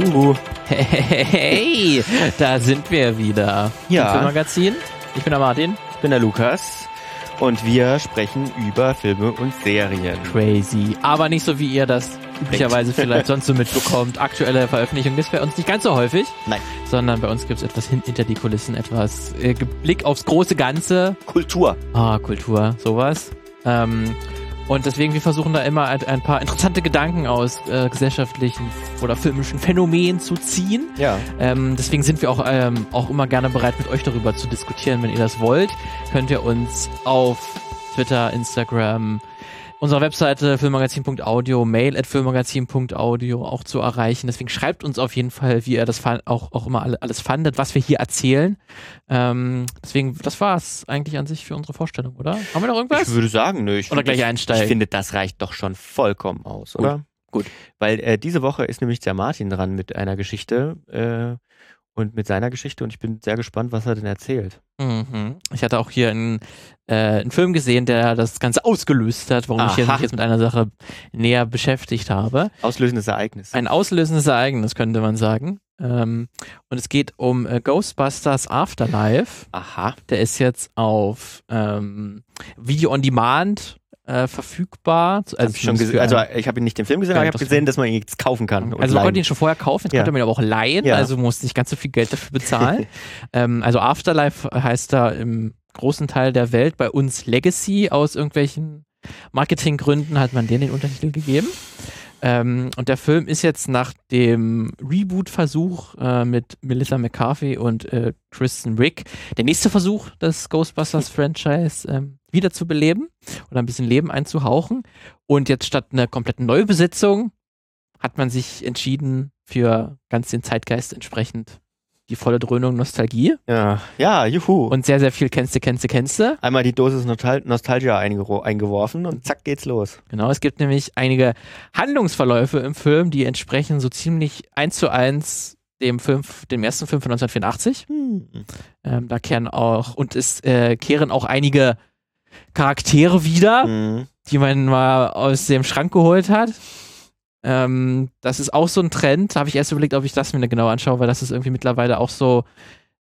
Uhu. Hey, da sind wir wieder. Ja. Im Magazin. Ich bin der Martin. Ich bin der Lukas und wir sprechen über Filme und Serien. Crazy. Aber nicht so, wie ihr das üblicherweise vielleicht sonst so mitbekommt. Aktuelle Veröffentlichung ist bei uns nicht ganz so häufig. Nein. Sondern bei uns gibt es etwas hin hinter die Kulissen, etwas äh, Blick aufs große Ganze. Kultur. Ah, Kultur, sowas. Ähm, und deswegen, wir versuchen da immer ein, ein paar interessante Gedanken aus äh, gesellschaftlichen oder filmischen Phänomenen zu ziehen. Ja. Ähm, deswegen sind wir auch, ähm, auch immer gerne bereit, mit euch darüber zu diskutieren. Wenn ihr das wollt, könnt ihr uns auf Twitter, Instagram, unserer Webseite filmmagazin.audio, mail at filmmagazin.audio auch zu erreichen. Deswegen schreibt uns auf jeden Fall, wie ihr das auch, auch immer alles fandet, was wir hier erzählen. Ähm, deswegen, das war's eigentlich an sich für unsere Vorstellung, oder? Haben wir noch irgendwas? Ich würde sagen, nö. Ich Oder gleich ich, einsteigen. Ich finde, das reicht doch schon vollkommen aus, Gut. oder? Gut. Weil äh, diese Woche ist nämlich der Martin dran mit einer Geschichte äh, und mit seiner Geschichte und ich bin sehr gespannt, was er denn erzählt. Mhm. Ich hatte auch hier einen, äh, einen Film gesehen, der das Ganze ausgelöst hat, warum ich hier Aha. mich jetzt mit einer Sache näher beschäftigt habe. Auslösendes Ereignis. Ein auslösendes Ereignis, könnte man sagen. Ähm, und es geht um äh, Ghostbusters Afterlife. Aha. Der ist jetzt auf ähm, Video on Demand äh, verfügbar. Also, ich gesehen, also ich habe ihn nicht den Film gesehen, Ja, aber ich habe gesehen, dass man ihn jetzt kaufen kann. also man konnte ihn schon vorher kaufen, jetzt Ja. konnte man ihn aber auch leihen, Ja. also musste nicht ganz so viel Geld dafür bezahlen. ähm, also Afterlife heißt da im großen Teil der Welt, bei uns Legacy aus irgendwelchen Marketinggründen hat man denen den Untertitel gegeben. Ähm, und der Film ist jetzt nach dem Reboot-Versuch äh, mit Melissa McCarthy und äh, Kristen Rick der nächste Versuch, das Ghostbusters-Franchise ähm, wieder zu beleben oder ein bisschen Leben einzuhauchen. Und jetzt statt einer kompletten Neubesetzung hat man sich entschieden für ganz den Zeitgeist entsprechend die volle Dröhnung Nostalgie Ja, ja, juhu. und sehr, sehr viel kennste, kennste, kennste. Einmal die Dosis Nostal Nostalgia eingeworfen und zack geht's los. Genau, es gibt nämlich einige Handlungsverläufe im Film, die entsprechen so ziemlich eins zu eins dem Film, dem ersten Film von 1984. Hm. Ähm, da kehren auch, und es äh, kehren auch einige Charaktere wieder, Hm. die man mal aus dem Schrank geholt hat. Ähm, das ist auch so ein Trend. Da habe ich erst überlegt, ob ich das mir genau anschaue, weil das ist irgendwie mittlerweile auch so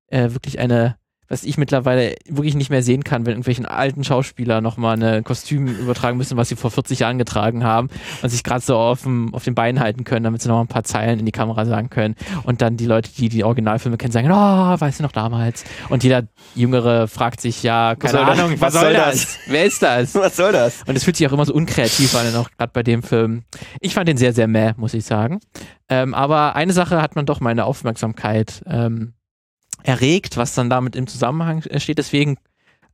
äh, wirklich eine, was ich mittlerweile wirklich nicht mehr sehen kann, wenn irgendwelchen alten Schauspieler nochmal ein Kostüm übertragen müssen, was sie vor 40 Jahren getragen haben und sich gerade so auf, dem, auf den Beinen halten können, damit sie noch ein paar Zeilen in die Kamera sagen können. Und dann die Leute, die die Originalfilme kennen, sagen, oh, weißt du noch damals? Und jeder Jüngere fragt sich, ja, keine das? Ahnung, was, soll das? Wer ist das? Was soll das? Und es fühlt sich auch immer so unkreativ an, auch gerade bei dem Film. Ich fand den sehr, sehr mäh, muss ich sagen. Ähm, aber eine Sache hat man doch meine Aufmerksamkeit ähm, erregt, was dann damit im Zusammenhang äh, steht. Deswegen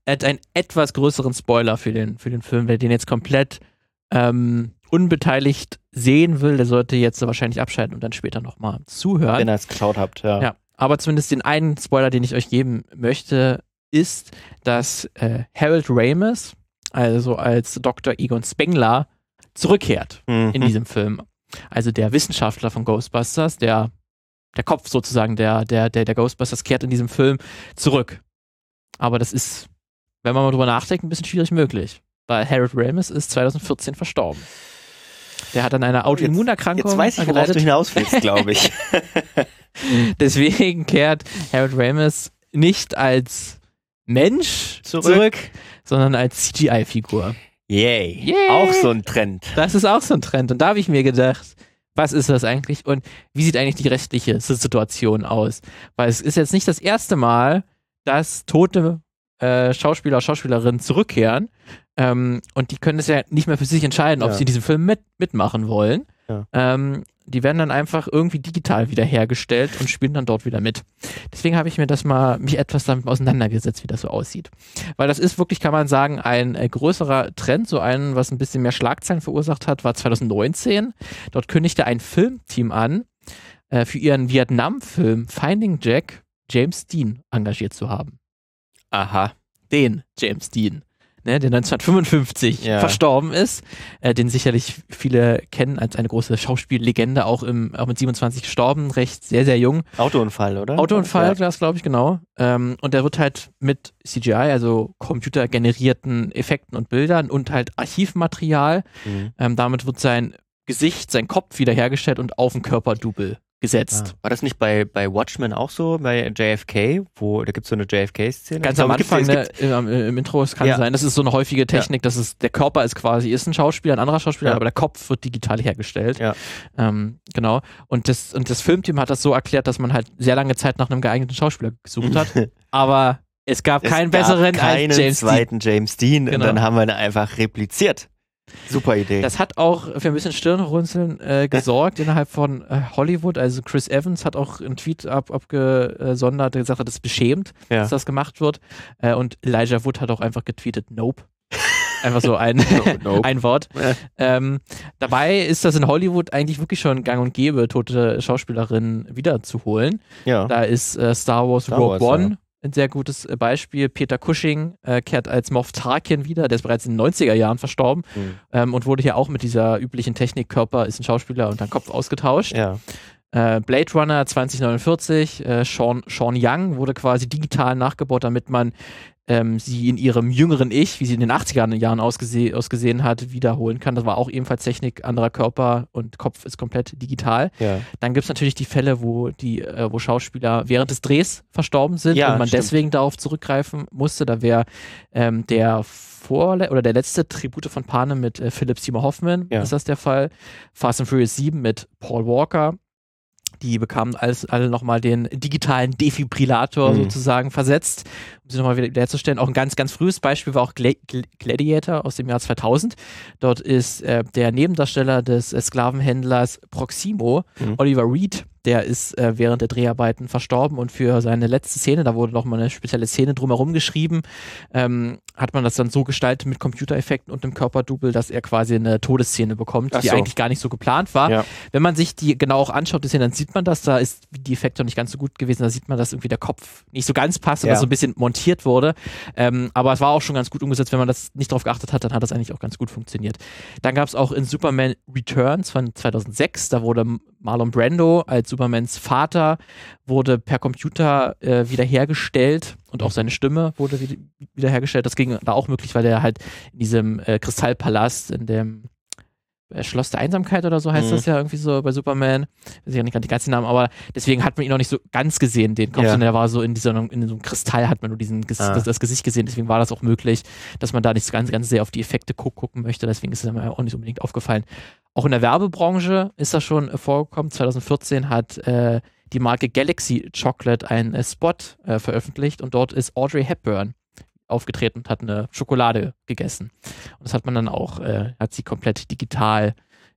et- einen etwas größeren Spoiler für den, für den Film. Wer den jetzt komplett ähm, unbeteiligt sehen will, der sollte jetzt wahrscheinlich abschalten und dann später nochmal zuhören. Wenn ihr es geschaut habt, ja. Ja, aber zumindest den einen Spoiler, den ich euch geben möchte, ist, dass äh, Harold Ramis, also als Dr. Egon Spengler, zurückkehrt Mhm. in diesem Film. Also der Wissenschaftler von Ghostbusters, der, der Kopf sozusagen der, der, der, der Ghostbusters kehrt in diesem Film zurück. Aber das ist, wenn man mal drüber nachdenkt, ein bisschen schwierig möglich. Weil Harold Ramis ist 2014 verstorben. Der hat an einer Autoimmunerkrankung Jetzt weiß ich, worauf du hinaus willst, glaube ich. Deswegen kehrt Harold Ramis nicht als Mensch Zurück. zurück, sondern als CGI-Figur. Yay. Yay. Auch so ein Trend. Das ist auch so ein Trend. Und da habe ich mir gedacht, was ist das eigentlich und wie sieht eigentlich die restliche Situation aus? Weil es ist jetzt nicht das erste Mal, dass tote äh, Schauspieler, Schauspielerinnen zurückkehren ähm, und die können es ja nicht mehr für sich entscheiden, ob Ja. sie diesen Film mit, mitmachen wollen. Ja. Ähm, die werden dann einfach irgendwie digital wiederhergestellt und spielen dann dort wieder mit. Deswegen habe ich mir das mal, mich etwas damit auseinandergesetzt, wie das so aussieht. Weil das ist wirklich, kann man sagen, ein äh, größerer Trend, so einen, was ein bisschen mehr Schlagzeilen verursacht hat, war 2019. Dort kündigte ein Filmteam an, äh, für ihren Vietnam-Film Finding Jack James Dean engagiert zu haben. Aha. Den James Dean. Ne, der 1955 Ja. verstorben ist, äh, den sicherlich viele kennen als eine große Schauspiellegende, auch, im, auch mit 27 gestorben, recht sehr, sehr jung. Autounfall, oder? Autounfall, Ja. glaube ich, genau. Ähm, und der wird halt mit CGI, also computergenerierten Effekten und Bildern und halt Archivmaterial, Mhm. ähm, damit wird sein Gesicht, sein Kopf wiederhergestellt und auf den Körper Double gesetzt. Ah, war das nicht bei, bei Watchmen auch so, bei JFK, wo da gibt es so eine JFK-Szene? Ganz am Anfang ne, im, im, Intro, es kann ja. sein, das ist so eine häufige Technik, dass es der Körper ist quasi, ist ein Schauspieler, ein anderer Schauspieler, ja. aber der Kopf wird digital hergestellt. Ja. Ähm, genau. Und das, und das Filmteam hat das so erklärt, dass man halt sehr lange Zeit nach einem geeigneten Schauspieler gesucht hat. aber es gab es keinen gab besseren keinen als James zweiten Dean. James Dean genau. und dann haben wir ihn einfach repliziert. Super Idee. Das hat auch für ein bisschen Stirnrunzeln äh, gesorgt innerhalb von äh, Hollywood. Also Chris Evans hat auch einen Tweet ab, abgesondert, der gesagt hat, es beschämt, ja. dass das gemacht wird. Äh, und Elijah Wood hat auch einfach getweetet, nope. Einfach so ein, nope, nope. ein Wort. Ähm, dabei ist das in Hollywood eigentlich wirklich schon gang und gäbe, tote Schauspielerinnen wiederzuholen. Ja. Da ist äh, Star Wars Star Rogue Wars, One ein sehr gutes äh, Beispiel. Peter Cushing äh, kehrt als Moff Tarkin wieder, der ist bereits in den 90er Jahren verstorben mhm. ähm, und wurde hier auch mit dieser üblichen Technik, Körper ist ein Schauspieler und dann Kopf ausgetauscht. Ja. Äh, Blade Runner 2049, äh, Sean, Sean Young wurde quasi digital nachgebaut, damit man ähm, sie in ihrem jüngeren Ich, wie sie in den 80er Jahren ausgese ausgesehen hat, wiederholen kann. Das war auch ebenfalls Technik, anderer Körper und Kopf ist komplett digital. Ja. Dann gibt es natürlich die Fälle, wo die, äh, wo Schauspieler während des Drehs verstorben sind ja, und man stimmt. deswegen darauf zurückgreifen musste. Da wäre ähm, der Vorle oder der letzte Tribute von Panem mit äh, Philip Seymour Hoffman, ja. ist das der Fall. Fast and Furious 7 mit Paul Walker die bekamen alles, alle nochmal den digitalen Defibrillator mhm. sozusagen versetzt, um sie nochmal wieder herzustellen. Auch ein ganz, ganz frühes Beispiel war auch Gla Gladiator aus dem Jahr 2000. Dort ist äh, der Nebendarsteller des äh, Sklavenhändlers Proximo, mhm. Oliver Reed, der ist äh, während der Dreharbeiten verstorben und für seine letzte Szene, da wurde nochmal eine spezielle Szene drumherum geschrieben, ähm, hat man das dann so gestaltet mit Computereffekten und einem Körperdouble, dass er quasi eine Todesszene bekommt, Ach die so. eigentlich gar nicht so geplant war. Ja. Wenn man sich die genau auch anschaut, Szene, dann sieht man das, da ist die Effekte nicht ganz so gut gewesen, da sieht man, dass irgendwie der Kopf nicht so ganz passt und ja. so ein bisschen montiert wurde. Ähm, aber es war auch schon ganz gut umgesetzt, wenn man das nicht darauf geachtet hat, dann hat das eigentlich auch ganz gut funktioniert. Dann gab es auch in Superman Returns von 2006, da wurde Marlon Brando als Supermans Vater wurde per Computer äh, wiederhergestellt und auch seine Stimme wurde wiederhergestellt. Das ging da auch möglich, weil er halt in diesem äh, Kristallpalast, in dem äh, Schloss der Einsamkeit oder so heißt mhm. das ja irgendwie so bei Superman. Ich weiß ja nicht gerade die ganzen Namen, aber deswegen hat man ihn noch nicht so ganz gesehen, den Kopf, ja. sondern er war so in, dieser, in so einem Kristall, hat man nur diesen, ah. das, das, Gesicht gesehen. Deswegen war das auch möglich, dass man da nicht so ganz, ganz sehr auf die Effekte gucken möchte. Deswegen ist es mir auch nicht unbedingt aufgefallen. Auch in der Werbebranche ist das schon vorgekommen. 2014 hat äh, die Marke Galaxy Chocolate einen äh, Spot äh, veröffentlicht und dort ist Audrey Hepburn aufgetreten und hat eine Schokolade gegessen. Und das hat man dann auch, äh, hat sie komplett digital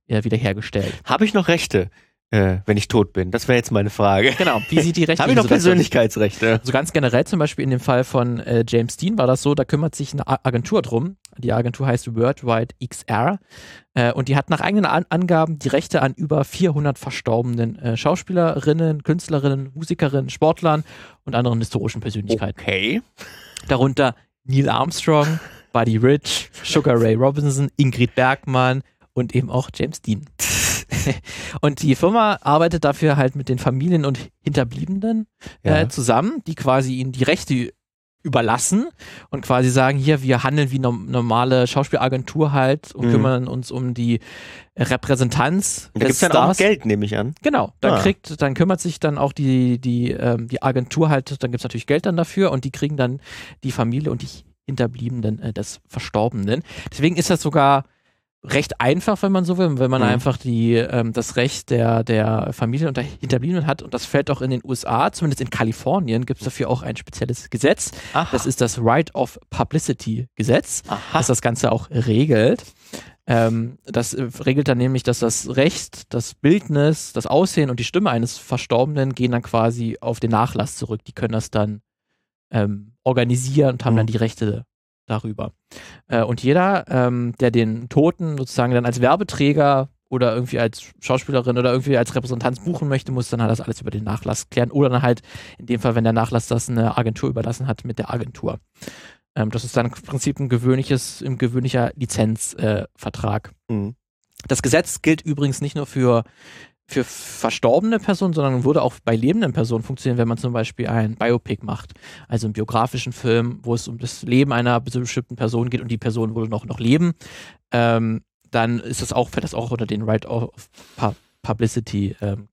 äh, wiederhergestellt. Habe ich noch Rechte? Äh, wenn ich tot bin? Das wäre jetzt meine Frage. Genau, wie sieht die Rechte Habe ich noch Persönlichkeitsrechte? Also ganz generell zum Beispiel in dem Fall von äh, James Dean war das so, da kümmert sich eine Agentur drum. Die Agentur heißt Worldwide XR äh, und die hat nach eigenen An Angaben die Rechte an über 400 verstorbenen äh, Schauspielerinnen, Künstlerinnen, Musikerinnen, Sportlern und anderen historischen Persönlichkeiten. Okay. Darunter Neil Armstrong, Buddy Rich, Sugar Ray Robinson, Ingrid Bergmann und eben auch James Dean. und die Firma arbeitet dafür halt mit den Familien und Hinterbliebenen äh, ja. zusammen, die quasi ihnen die Rechte überlassen und quasi sagen, hier, wir handeln wie normale Schauspielagentur halt und mhm. kümmern uns um die Repräsentanz. Da gibt es dann auch Geld, nehme ich an. Genau, dann ah. kriegt, dann kümmert sich dann auch die, die, ähm, die Agentur halt, dann gibt es natürlich Geld dann dafür und die kriegen dann die Familie und die Hinterbliebenen äh, des Verstorbenen. Deswegen ist das sogar recht einfach, wenn man so will, wenn man mhm. einfach die, ähm, das Recht der, der Familien und der Hinterbliebenen hat und das fällt auch in den USA, zumindest in Kalifornien gibt es dafür auch ein spezielles Gesetz. Aha. Das ist das Right of Publicity Gesetz, Aha. das das Ganze auch regelt. Ähm, das äh, regelt dann nämlich, dass das Recht, das Bildnis, das Aussehen und die Stimme eines Verstorbenen gehen dann quasi auf den Nachlass zurück. Die können das dann ähm, organisieren und haben mhm. dann die Rechte darüber. Äh, und jeder, ähm, der den Toten sozusagen dann als Werbeträger oder irgendwie als Schauspielerin oder irgendwie als Repräsentanz buchen möchte, muss dann halt das alles über den Nachlass klären. Oder dann halt in dem Fall, wenn der Nachlass das eine Agentur überlassen hat, mit der Agentur. Ähm, das ist dann im Prinzip ein gewöhnliches, ein gewöhnlicher Lizenzvertrag. Äh, mhm. Das Gesetz gilt übrigens nicht nur für für verstorbene Personen, sondern würde auch bei lebenden Personen funktionieren, wenn man zum Beispiel ein Biopic macht, also einen biografischen Film, wo es um das Leben einer bestimmten Person geht und die Person würde noch, noch leben, ähm, dann ist das auch, fällt das auch unter den Right of Publicity ähm,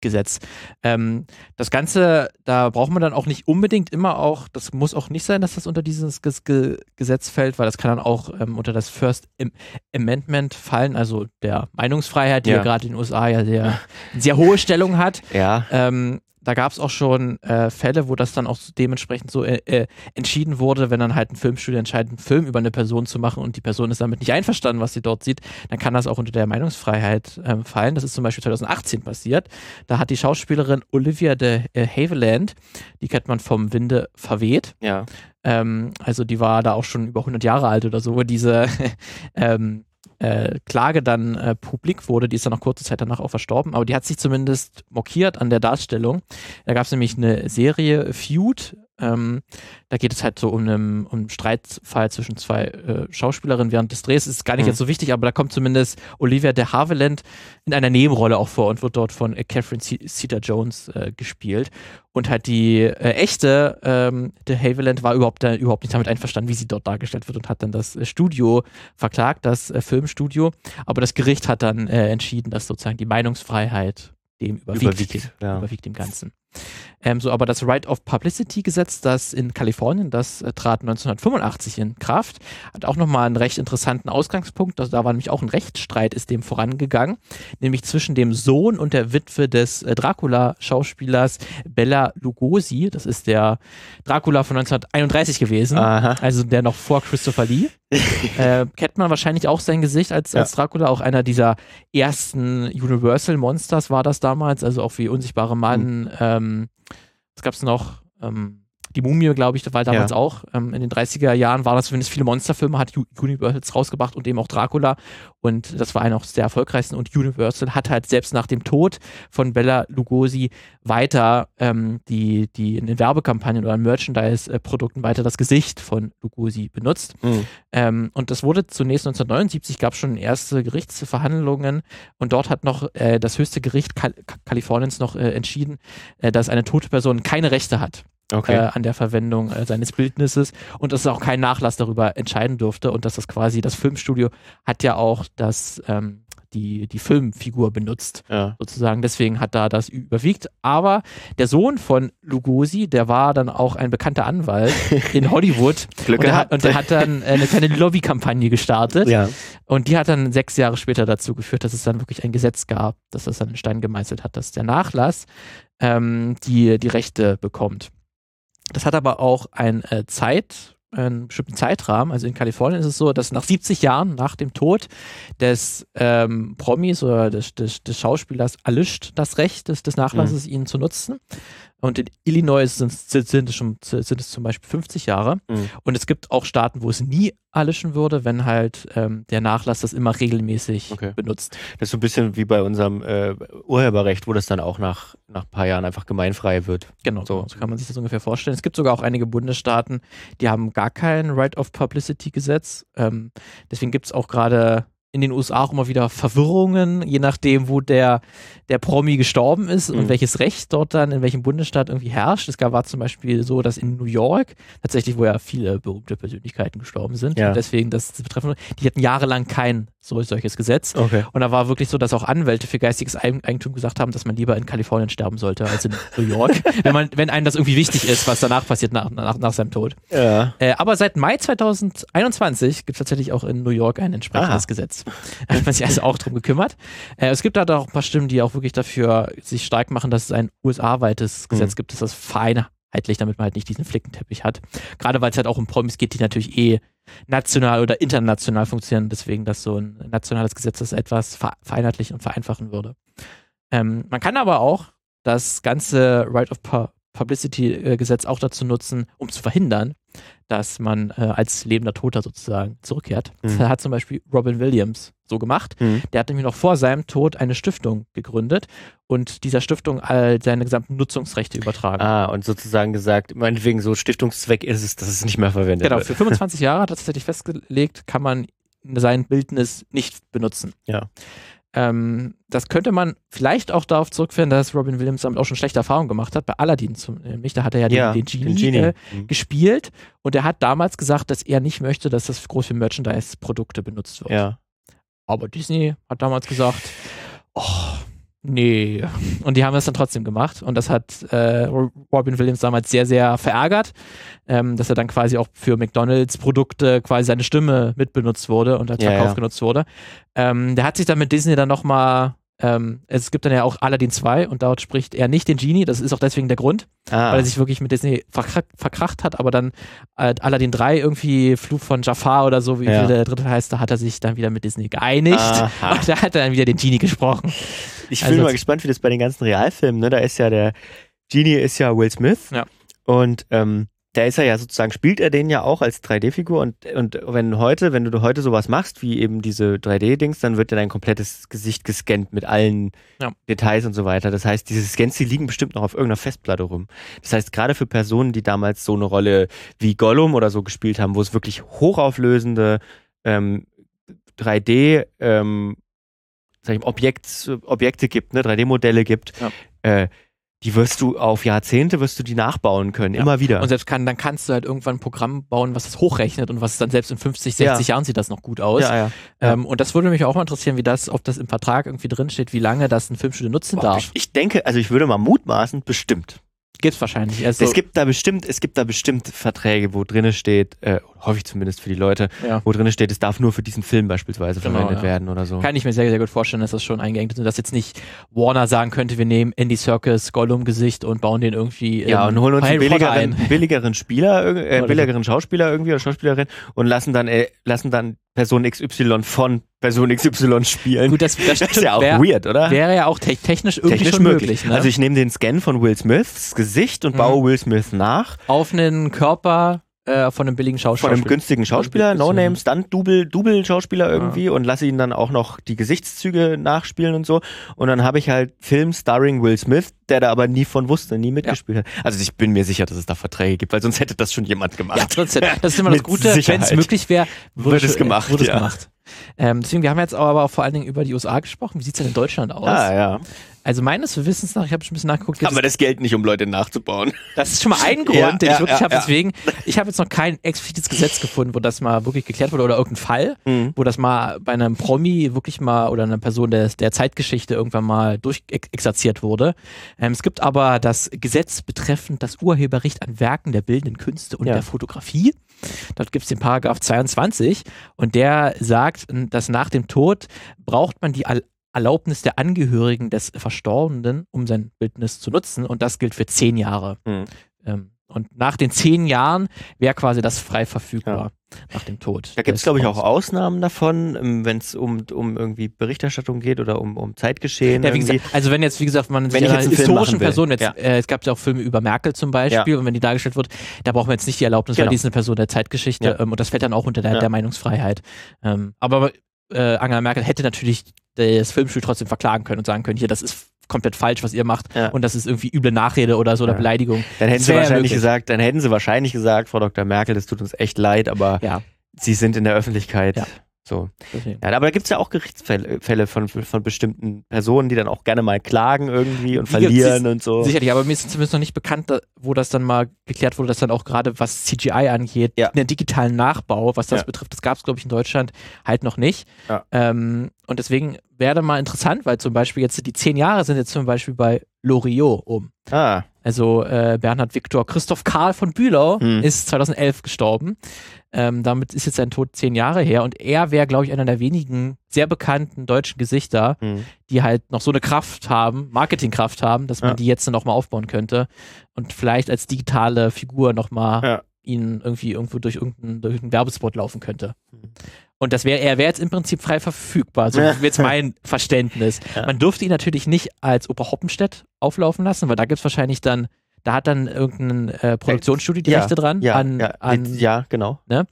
Gesetz. Ähm, das Ganze, da braucht man dann auch nicht unbedingt immer auch, das muss auch nicht sein, dass das unter dieses G G Gesetz fällt, weil das kann dann auch ähm, unter das First Am Amendment fallen, also der Meinungsfreiheit, die ja, ja gerade in den USA ja sehr, sehr hohe Stellung hat. Ja. Ähm, da gab es auch schon äh, Fälle, wo das dann auch dementsprechend so äh, äh, entschieden wurde, wenn dann halt ein Filmstudio entscheidet, einen Film über eine Person zu machen und die Person ist damit nicht einverstanden, was sie dort sieht, dann kann das auch unter der Meinungsfreiheit ähm, fallen. Das ist zum Beispiel 2018 passiert. Da hat die Schauspielerin Olivia de äh, Havilland, die kennt man vom Winde verweht. Ja. Ähm, also die war da auch schon über 100 Jahre alt oder so, diese ähm, äh, Klage dann äh, publik wurde, die ist dann noch kurze Zeit danach auch verstorben, aber die hat sich zumindest mokiert an der Darstellung. Da gab es nämlich eine Serie Feud, ähm, da geht es halt so um einen, um Streitfall zwischen zwei äh, Schauspielerinnen während des Drehs. Ist gar nicht mhm. jetzt so wichtig, aber da kommt zumindest Olivia de Havilland in einer Nebenrolle auch vor und wird dort von äh, Catherine Zeta-Jones äh, gespielt. Und halt die äh, echte ähm, de Havilland war überhaupt, da, überhaupt nicht damit einverstanden, wie sie dort dargestellt wird und hat dann das äh, Studio verklagt, das äh, Filmstudio. Aber das Gericht hat dann entschieden, dass sozusagen die Meinungsfreiheit dem überwiegt, überwiegt, ja. überwiegt dem Ganzen. Ähm, so, aber das Right of Publicity Gesetz, das in Kalifornien, das äh, trat 1985 in Kraft, hat auch nochmal einen recht interessanten Ausgangspunkt. Also, da war nämlich auch ein Rechtsstreit, ist dem vorangegangen, nämlich zwischen dem Sohn und der Witwe des äh, Dracula-Schauspielers Bella Lugosi. Das ist der Dracula von 1931 gewesen, Aha. also der noch vor Christopher Lee. äh, kennt man wahrscheinlich auch sein Gesicht als, ja. als Dracula, auch einer dieser ersten Universal Monsters war das damals, also auch wie Unsichtbare Mann, mhm. ähm, was gab es noch? Ähm, die Mumie, glaube ich, das war damals ja. auch. Ähm, in den 30er Jahren waren das zumindest viele Monsterfilme, hat Universal rausgebracht und eben auch Dracula. Und das war einer auch der erfolgreichsten. Und Universal hat halt selbst nach dem Tod von Bella Lugosi weiter ähm, die, die in den Werbekampagnen oder in Merchandise-Produkten weiter das Gesicht von Lugosi benutzt. Mhm. Ähm, und das wurde zunächst 1979, gab es schon erste Gerichtsverhandlungen und dort hat noch äh, das höchste Gericht Kal Kaliforniens noch äh, entschieden, äh, dass eine tote Person keine Rechte hat okay. äh, an der Verwendung äh, seines Bildnisses und dass auch kein Nachlass darüber entscheiden durfte und dass das quasi, das Filmstudio hat ja auch das, ähm, die, die Filmfigur benutzt, ja. sozusagen. Deswegen hat da das überwiegt. Aber der Sohn von Lugosi, der war dann auch ein bekannter Anwalt in Hollywood. Glück und, der hat, und der hat dann eine kleine Lobbykampagne gestartet. Ja. Und die hat dann sechs Jahre später dazu geführt, dass es dann wirklich ein Gesetz gab, dass das dann in Stein gemeißelt hat, dass der Nachlass ähm, die, die Rechte bekommt. Das hat aber auch ein äh, Zeit, einen bestimmten Zeitrahmen. Also in Kalifornien ist es so, dass nach 70 Jahren nach dem Tod des ähm, Promis oder des, des, des Schauspielers erlischt das Recht des, des Nachlasses, mhm. ihn zu nutzen. Und in Illinois sind, sind, es schon, sind es zum Beispiel 50 Jahre. Mhm. Und es gibt auch Staaten, wo es nie erlischen würde, wenn halt ähm, der Nachlass das immer regelmäßig okay. benutzt. Das ist so ein bisschen wie bei unserem äh, Urheberrecht, wo das dann auch nach, nach ein paar Jahren einfach gemeinfrei wird. Genau, so. so kann man sich das ungefähr vorstellen. Es gibt sogar auch einige Bundesstaaten, die haben gar kein Right of Publicity Gesetz. Ähm, deswegen gibt es auch gerade in den USA auch immer wieder Verwirrungen, je nachdem, wo der, der Promi gestorben ist mhm. und welches Recht dort dann in welchem Bundesstaat irgendwie herrscht. Es gab war zum Beispiel so, dass in New York tatsächlich, wo ja viele berühmte Persönlichkeiten gestorben sind, ja. und deswegen das betreffen, die hatten jahrelang kein so, solches Gesetz. Okay. Und da war wirklich so, dass auch Anwälte für geistiges Eigentum gesagt haben, dass man lieber in Kalifornien sterben sollte als in New York, wenn man, wenn einem das irgendwie wichtig ist, was danach passiert nach, nach, nach seinem Tod. Ja. Äh, aber seit Mai 2021 gibt es tatsächlich auch in New York ein entsprechendes ah. Gesetz. Hat man sich also auch drum gekümmert. Äh, es gibt da auch ein paar Stimmen, die auch wirklich dafür sich stark machen, dass es ein USA-weites Gesetz mhm. gibt, das das vereinheitlicht, damit man halt nicht diesen Flickenteppich hat. Gerade weil es halt auch um Promis geht, die natürlich eh national oder international funktionieren, deswegen, dass so ein nationales Gesetz das etwas vereinheitlichen und vereinfachen würde. Ähm, man kann aber auch das ganze Right of Publicity-Gesetz auch dazu nutzen, um zu verhindern, dass man äh, als lebender Toter sozusagen zurückkehrt. Mhm. Das hat zum Beispiel Robin Williams so gemacht. Mhm. Der hat nämlich noch vor seinem Tod eine Stiftung gegründet und dieser Stiftung all seine gesamten Nutzungsrechte übertragen. Ah, und sozusagen gesagt, meinetwegen so Stiftungszweck ist es, dass es nicht mehr verwendet genau, wird. Genau, für 25 Jahre hat er tatsächlich festgelegt, kann man sein Bildnis nicht benutzen. Ja. Ähm, das könnte man vielleicht auch darauf zurückführen, dass Robin Williams damit auch schon schlechte Erfahrungen gemacht hat. Bei Aladdin zum, nämlich, da hat er ja, ja den, den, Genie, den Genie. Äh, mhm. gespielt und er hat damals gesagt, dass er nicht möchte, dass das groß für Merchandise-Produkte benutzt wird. Ja. Aber Disney hat damals gesagt, Nee. Und die haben das dann trotzdem gemacht. Und das hat äh, Robin Williams damals sehr, sehr verärgert, ähm, dass er dann quasi auch für McDonalds Produkte quasi seine Stimme mitbenutzt wurde und als Ja, Verkauf ja. genutzt wurde. Ähm, der hat sich dann mit Disney dann nochmal, ähm, es gibt dann ja auch Aladdin 2 und dort spricht er nicht den Genie. Das ist auch deswegen der Grund, Ah, weil er sich wirklich mit Disney verkracht, verkracht hat. Aber dann äh, Aladdin 3 irgendwie Fluch von Jafar oder so, wie Ja. der dritte heißt, da hat er sich dann wieder mit Disney geeinigt. Aha. Und da hat er dann wieder den Genie gesprochen. Ich bin Also- mal gespannt, wie das bei den ganzen Realfilmen, ne? Da ist ja der Genie ist ja Will Smith. Ja. Und ähm, da ist er ja sozusagen, spielt er den ja auch als 3D-Figur und, und wenn heute, wenn du heute sowas machst, wie eben diese 3D-Dings, dann wird ja dein komplettes Gesicht gescannt mit allen Ja. Details und so weiter. Das heißt, diese Scans, die liegen bestimmt noch auf irgendeiner Festplatte rum. Das heißt, gerade für Personen, die damals so eine Rolle wie Gollum oder so gespielt haben, wo es wirklich hochauflösende ähm, 3D ähm, ich Objekt, Objekte gibt, ne, 3D-Modelle gibt, Ja. äh, die wirst du auf Jahrzehnte wirst du die nachbauen können, Ja. immer wieder. Und selbst kann, dann kannst du halt irgendwann ein Programm bauen, was das hochrechnet und was dann selbst in 50, 60 Jahren sieht das noch gut aus. ja, ja. ja. Ähm, und das würde mich auch mal interessieren, wie das, ob das im Vertrag irgendwie drinsteht, wie lange das ein Filmstudio nutzen Boah, darf. Ich denke, also ich würde mal mutmaßen, bestimmt. Gibt's wahrscheinlich. Also, es gibt da bestimmt, es gibt da bestimmt Verträge, wo drinne steht, äh, hoffe ich zumindest für die Leute, ja. wo drinne steht, es darf nur für diesen Film beispielsweise Genau, verwendet ja. werden oder so. Kann ich mir sehr, sehr gut vorstellen, dass das schon eingeengt ist und dass jetzt nicht Warner sagen könnte, wir nehmen Andy Circus Gollum-Gesicht und bauen den irgendwie ja, und holen uns einen billigeren, ein. billigeren Spieler, äh, billigeren Schauspieler irgendwie oder Schauspielerin und lassen dann, äh, lassen dann Person XY von Person XY spielen. Gut, das, das, das ist ja auch wär, weird, oder? wäre ja auch te technisch irgendwie Technisch schon möglich. möglich. ne? Also ich nehme den Scan von Will Smiths Gesicht und Mhm. baue Will Smith nach Auf einen Körper äh, von einem billigen Schauspieler. von einem günstigen Schauspieler, Bisschen- No-Name, Stunt-Double, Double-Schauspieler irgendwie und lasse ihn dann auch noch die Gesichtszüge nachspielen und so. Und dann habe ich halt Film starring Will Smith, der da aber nie von wusste, nie mitgespielt hat. Also ich bin mir sicher, dass es da Verträge gibt, weil sonst hätte das schon jemand gemacht. Ja, trotzdem. Das ist immer das Gute, wenn es möglich wäre, wurde Wird es gemacht, Wurde ja. gemacht. Ähm, deswegen, wir haben jetzt aber auch vor allen Dingen über die USA gesprochen. Wie sieht es denn in Deutschland aus? Ah, ja. Also meines Wissens nach, ich habe schon ein bisschen nachgeguckt, Aber es, das Geld nicht, um Leute nachzubauen. das ist schon mal ein Grund, Ja, den ja, ich wirklich ja, habe. Deswegen, ich habe jetzt noch kein explizites Gesetz gefunden, wo das mal wirklich geklärt wurde oder irgendein Fall, Mhm. wo das mal bei einem Promi wirklich mal oder einer Person der, der Zeitgeschichte irgendwann mal durchexerziert wurde. Ähm, es gibt aber das Gesetz betreffend das Urheberrecht an Werken der bildenden Künste und der Fotografie. Dort gibt es den Paragraph 22 und der sagt, dass nach dem Tod braucht man die Erlaubnis der Angehörigen des Verstorbenen, um sein Bildnis zu nutzen und das gilt für zehn Jahre. Mhm. Ähm, und nach den zehn Jahren wäre quasi das frei verfügbar nach dem Tod. Da gibt es, glaube ich, auch. Ausnahmen davon, wenn es um, um irgendwie Berichterstattung geht oder um, um Zeitgeschehen. Ja, wie gesagt, also wenn jetzt, wie gesagt, man Wenn sich ich einer historischen. Person, jetzt, Ja. äh, es gab ja auch Filme über Merkel zum Beispiel, und wenn die dargestellt wird, da braucht man jetzt nicht die Erlaubnis, weil Genau. die ist eine Person der Zeitgeschichte Ja. ähm, und das fällt dann auch unter der, Ja. der Meinungsfreiheit. Ähm, aber äh, Angela Merkel hätte natürlich das Filmstudio trotzdem verklagen können und sagen können, hier, das ist komplett falsch, was ihr macht Ja. und das ist irgendwie üble Nachrede oder so oder Ja. Beleidigung. Dann hätten sie wahrscheinlich möglich. gesagt, dann hätten sie wahrscheinlich gesagt, Frau Dr. Merkel, das tut uns echt leid, aber Ja, sie sind in der Öffentlichkeit. So. deswegen. Ja, aber da gibt es ja auch Gerichtsfälle Fälle von, von bestimmten Personen, die dann auch gerne mal klagen irgendwie und Die verlieren und so. Sicherlich, aber mir ist zumindest noch nicht bekannt, wo das dann mal geklärt wurde, dass dann auch gerade was CGI angeht, Ja. einen digitalen Nachbau, was das Ja. betrifft, das gab es, glaube ich, in Deutschland halt noch nicht. Ja. Ähm, und deswegen wäre mal interessant, weil zum Beispiel jetzt die zehn Jahre sind jetzt zum Beispiel bei Loriot um. Ah, Also äh, Bernhard Viktor Christoph Karl von Bülow Hm. ist 2011 gestorben. Ähm, damit ist jetzt sein Tod zehn Jahre her und er wäre, glaube ich, einer der wenigen sehr bekannten deutschen Gesichter, hm. die halt noch so eine Kraft haben, Marketingkraft haben, dass man Ja. die jetzt nochmal aufbauen könnte und vielleicht als digitale Figur nochmal Ja. Ihn irgendwie irgendwo durch irgendeinen, durch irgendeinen Werbespot laufen könnte. Mhm. Und das wäre, er wäre jetzt im Prinzip frei verfügbar, so wäre jetzt mein Verständnis. Ja. Man dürfte ihn natürlich nicht als Oper Hoppenstedt auflaufen lassen, weil da gibt es wahrscheinlich dann, da hat dann irgendein äh, Produktionsstudio die Ja, Rechte dran. Ja, an, ja, an, ja, genau. Ne?